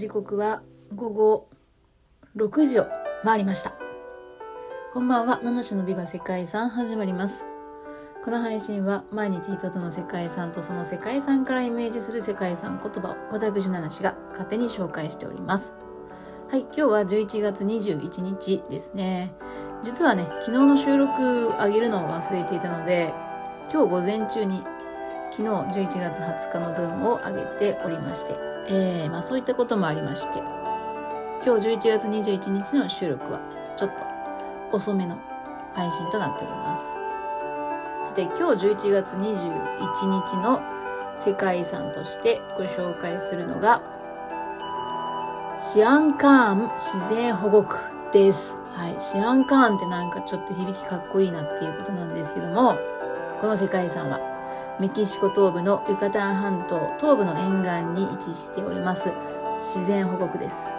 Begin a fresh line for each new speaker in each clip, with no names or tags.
時刻は午後6時を回りました。こんばんは、七種のビバ世界遺産始まります。この配信は毎日一つの世界遺産とその世界遺産からイメージする世界遺産言葉を私七種が勝手に紹介しております。はい、今日は11月21日ですね。実はね、昨日の収録上げるのを忘れていたので、今日午前中に昨日11月20日の分を上げておりまして、えー、まあそういったこともありまして、今日11月21日の収録はちょっと遅めの配信となっております。そして今日11月21日の世界遺産としてご紹介するのが、シアンカーン自然保護区です。はい。シアンカーンってなんかちょっと響きかっこいいなっていうことなんですけども、この世界遺産は？メキシコ東部のユカタン半島東部の沿岸に位置しております。自然保護区です。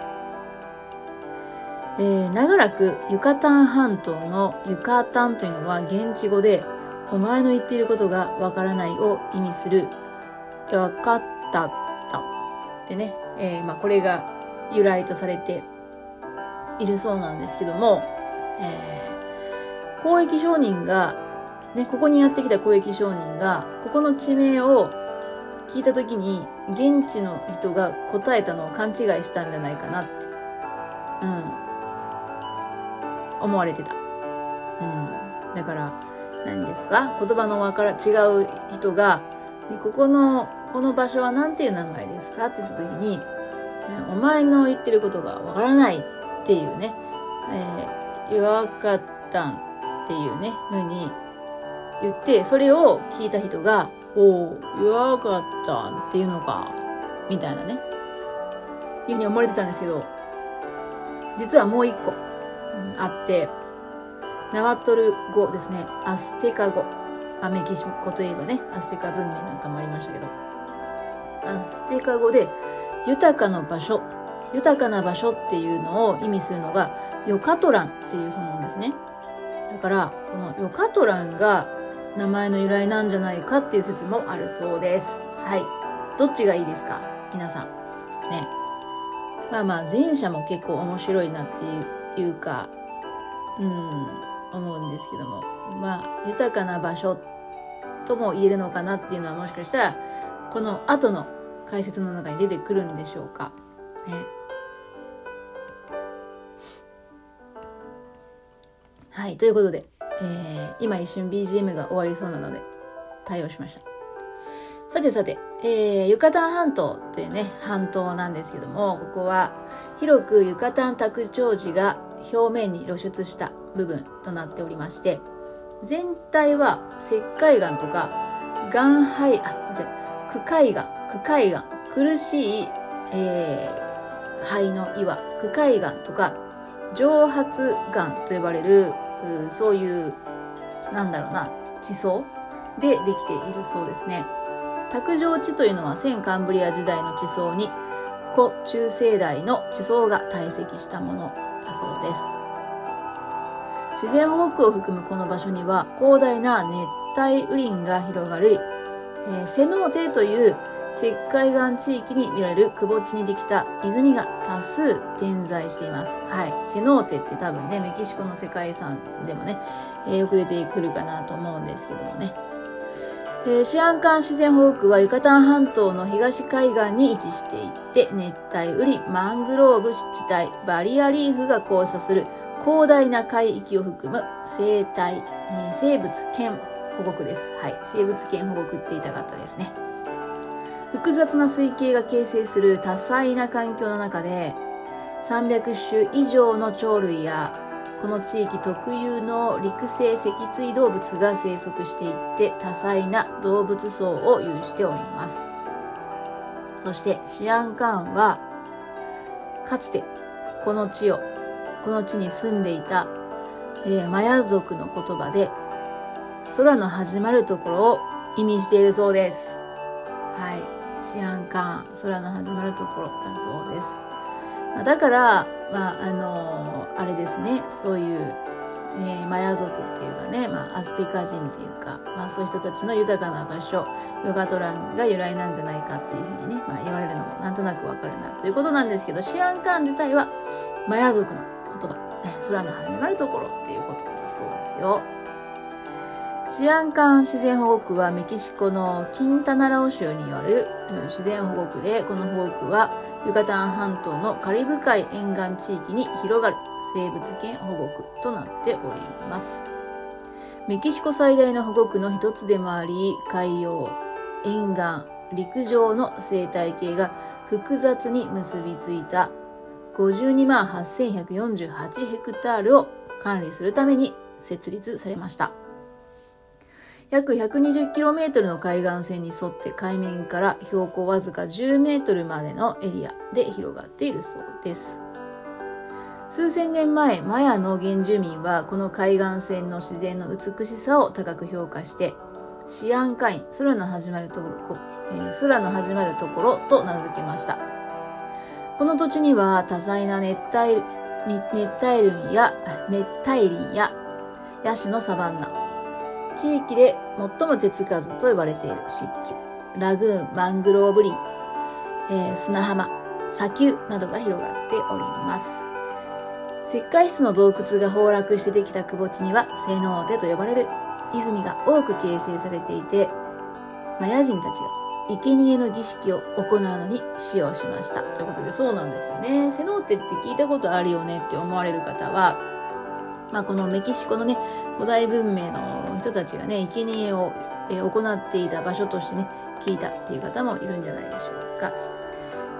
えー、長らくユカタン半島のユカタンというのは現地語でお前の言っていることがわからないを意味する。わかった。ったでね、えー、まあこれが由来とされているそうなんですけども、えー、交易商人がね、ここにやってきた交易商人が、ここの地名を聞いたときに、現地の人が答えたのを勘違いしたんじゃないかなって、うん、思われてた。うん。だから、何ですか？言葉のわから、違う人が、ここの、この場所は何ていう名前ですか？って言ったときに、お前の言ってることがわからないっていうね、えー、弱かったんっていうね、ふうに言って、それを聞いた人が、おお、弱かったっていうのか、みたいなね、いうふうに思われてたんですけど、実はもう一個、うん、あって、ナワトル語ですね、アステカ語。あ、メキシコといえばね、アステカ文明なんかもありましたけど、アステカ語で、豊かな場所、豊かな場所っていうのを意味するのが、ヨカトランっていうそうなんですね。だから、このヨカトランが名前の由来なんじゃないかっていう説もあるそうです。はい。どっちがいいですか？皆さん。ね。まあまあ、前者も結構面白いなっていういうか、うん、思うんですけども。まあ、豊かな場所とも言えるのかなっていうのはもしかしたら、この後の解説の中に出てくるんでしょうか。ね。はい。ということで、えー、今一瞬 BGM が終わりそうなので対応しました。さてさて、えー、ユカタン半島というね、半島なんですけども、ここは広くユカタン卓長地が表面に露出した部分となっておりまして、全体は石灰岩とか岩灰、あ、じゃ区海岩、区海岩、苦しい、えー、灰の岩、区海岩とか蒸発岩と呼ばれるうそういう、なんだろうな、地層でできているそうですね。卓上地というのは先カンブリア時代の地層に古中世代の地層が堆積したものだそうです。自然保護区を含むこの場所には広大な熱帯雨林が広がる、えー、セノーテという石灰岩地域に見られる窪地にできた泉が多数点在しています。はい。セノーテって多分ね、メキシコの世界遺産でもね、えー、よく出てくるかなと思うんですけどもね。えー、シアンカン自然保護区はユカタン半島の東海岸に位置していて、熱帯雨林、マングローブ湿地帯、バリアリーフが交差する広大な海域を含む生態、えー、生物圏保護区です。はい。生物圏保護区って言いたかったですね。複雑な水系が形成する多彩な環境の中で、300種以上の鳥類や、この地域特有の陸生脊椎動物が生息していって多彩な動物層を有しております。そしてシアンカーンは、かつてこの地を、この地に住んでいた、えー、マヤ族の言葉で、空の始まるところを意味しているそうです。はい。シアンカーン、空の始まるところだそうです。ま、だから、まあ、あのー、あれですね、そういう、えー、マヤ族っていうかね、まあ、アステカ人っていうか、まあ、そういう人たちの豊かな場所、ヨガトランが由来なんじゃないかっていうふうにね、まあ、言われるのもなんとなくわかるなということなんですけど、シアンカン自体はマヤ族の言葉、空の始まるところっていうことだそうですよ。シアンカン自然保護区はメキシコのキンタナラオ州による自然保護区で、この保護区はユカタン半島のカリブ海沿岸地域に広がる生物圏保護区となっております。メキシコ最大の保護区の一つでもあり、海洋、沿岸、陸上の生態系が複雑に結びついた52万8148ヘクタールを管理するために設立されました。約 120km の海岸線に沿って海面から標高わずか 10m までのエリアで広がっているそうです。数千年前、マヤの原住民はこの海岸線の自然の美しさを高く評価して、シアンカイン、空の始まるところ、えー、空の始まるところと名付けました。この土地には多彩な熱帯、熱帯林や、熱帯林や、ヤシのサバンナ、地域で最も手つかずと呼ばれている湿地、ラグーン、マングローブ林、えー、砂浜、砂丘などが広がっております。石灰質の洞窟が崩落してできた窪地には、セノーテと呼ばれる泉が多く形成されていて、マヤ人たちが生贄の儀式を行うのに使用しました。ということで、そうなんですよね。セノーテって聞いたことあるよねって思われる方は、まあ、このメキシコのね、古代文明の人たちがね、生贄を、行っていた場所としてね、聞いたっていう方もいるんじゃないでしょうか。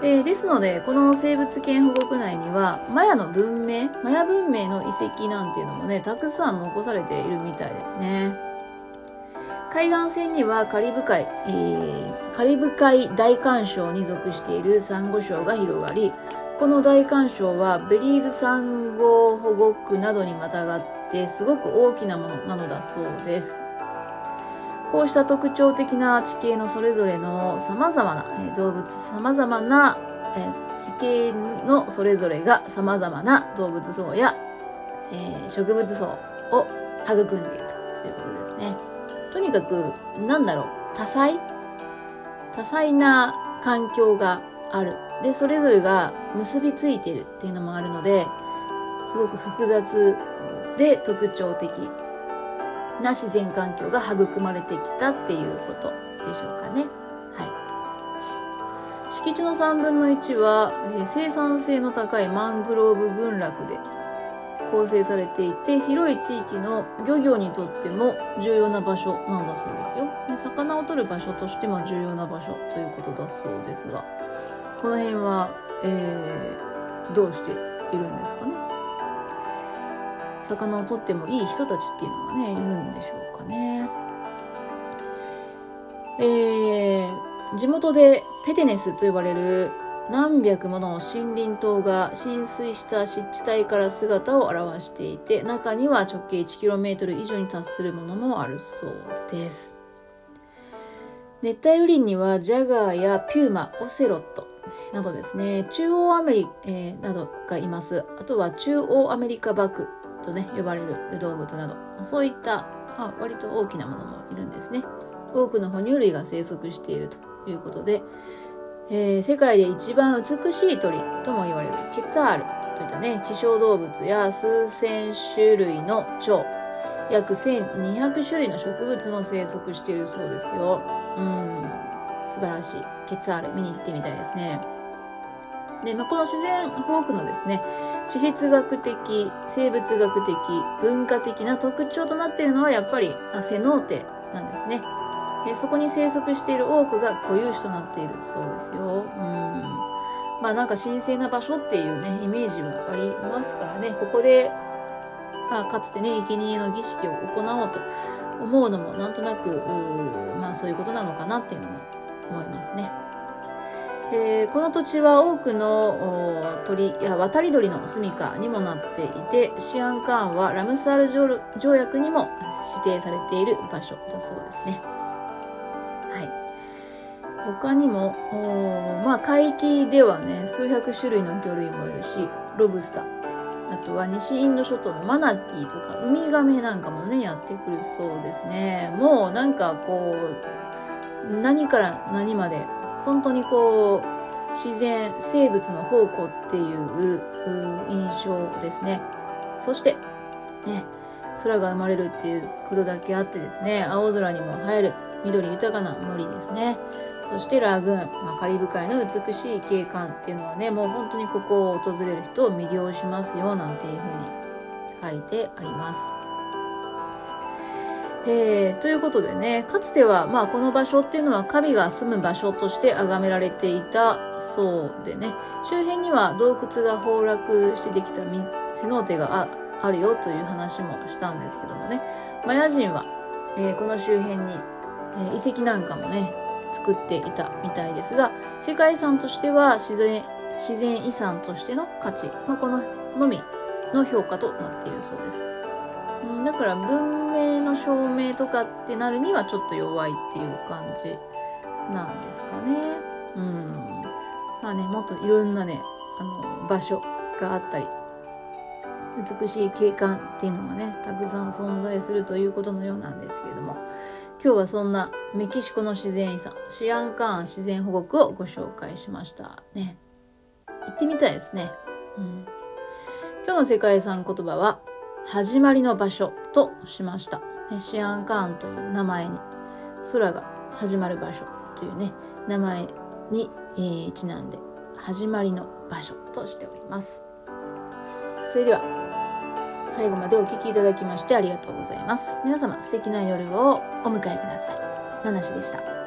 えー、ですので、この生物圏保護区内には、マヤの文明、マヤ文明の遺跡なんていうのもね、たくさん残されているみたいですね。海岸線にはカリブ海、えー、カリブ海大干渉に属しているサンゴ礁が広がり、この大干渉はベリーズサンゴ保護区などにまたがってすごく大きなものなのだそうです。こうした特徴的な地形のそれぞれの様々な動物、様々な地形のそれぞれが様々な動物層や、植物層を育んでいるということですね。とにかく、なんだろう、多彩？多彩な環境がある。で、それぞれが結びついてるっていうのもあるので、すごく複雑で特徴的な自然環境が育まれてきたっていうことでしょうかね。はい。敷地の3分の1は、え、生産性の高いマングローブ群落で構成されていて、広い地域の漁業にとっても重要な場所なんだそうですよ。で魚を取る場所としても重要な場所ということだそうですが。この辺は、えー、どうしているんですかね？魚を取ってもいい人たちっていうのがね、いるんでしょうかね？えー、地元でペテネスと呼ばれる何百もの森林島が浸水した湿地帯から姿を現していて、中には直径 1km 以上に達するものもあるそうです。熱帯雨林にはジャガーやピューマ、オセロット、などですね、中央アメリカ、えー、などがいます。あとは中央アメリカバクとね、呼ばれる動物など、そういったあ割と大きなものもいるんですね。多くの哺乳類が生息しているということで、えー、世界で一番美しい鳥とも言われるケツァールといったね、希少動物や数千種類の蝶、約1200種類の植物も生息しているそうですよ。うん素晴らしい。ケツアール見に行ってみたいですね。で、まあ、この自然保護区のですね、地質学的、生物学的、文化的な特徴となっているのはやっぱりセノーテなんですね。でそこに生息している多くが固有種となっているそうですよ。うん。まあなんか神聖な場所っていうね、イメージはありますからね、ここで、まあ、かつてね、生贄の儀式を行おうと思うのもなんとなく、まあそういうことなのかなっていうのも思いますね。えー、この土地は多くの鳥や渡り鳥の住処にもなっていて、シアンカーンはラムサール条約にも指定されている場所だそうですね。はい。他にも、まあ、海域ではね、数百種類の魚類もいるし、ロブスター、あとは西インド諸島のマナティーとかウミガメなんかもね、やってくるそうですね。もうなんかこう、何から何まで、本当にこう、自然、生物の宝庫っていう印象ですね。そして、ね、空が生まれるっていうことだけあってですね、青空にも映える緑豊かな森ですね。そしてラグーン、まあ、カリブ海の美しい景観っていうのはね、もう本当にここを訪れる人を魅了しますよ、なんていうふうに書いてあります。えー、ということでね、かつては、まあ、この場所っていうのは神が住む場所として崇められていたそうでね、周辺には洞窟が崩落してできたセノーテがあるよという話もしたんですけどもね、マヤ人は、えー、この周辺に、えー、遺跡なんかもね、作っていたみたいですが、世界遺産としては自然、自然遺産としての価値、まあ、こののみの評価となっているそうです。だから文明の証明とかってなるにはちょっと弱いっていう感じなんですかね。うん。まあね、もっといろんなね、あの、場所があったり、美しい景観っていうのがね、たくさん存在するということのようなんですけれども、今日はそんなメキシコの自然遺産、シアンカーン自然保護区をご紹介しました。ね。行ってみたいですね。うん、今日の世界遺産言葉は、始まりの場所としました。ね、シアンカーンという名前に、空が始まる場所というね、名前に、えー、ちなんで、始まりの場所としております。それでは、最後までお聴きいただきましてありがとうございます。皆様素敵な夜をお迎えください。ナナシでした。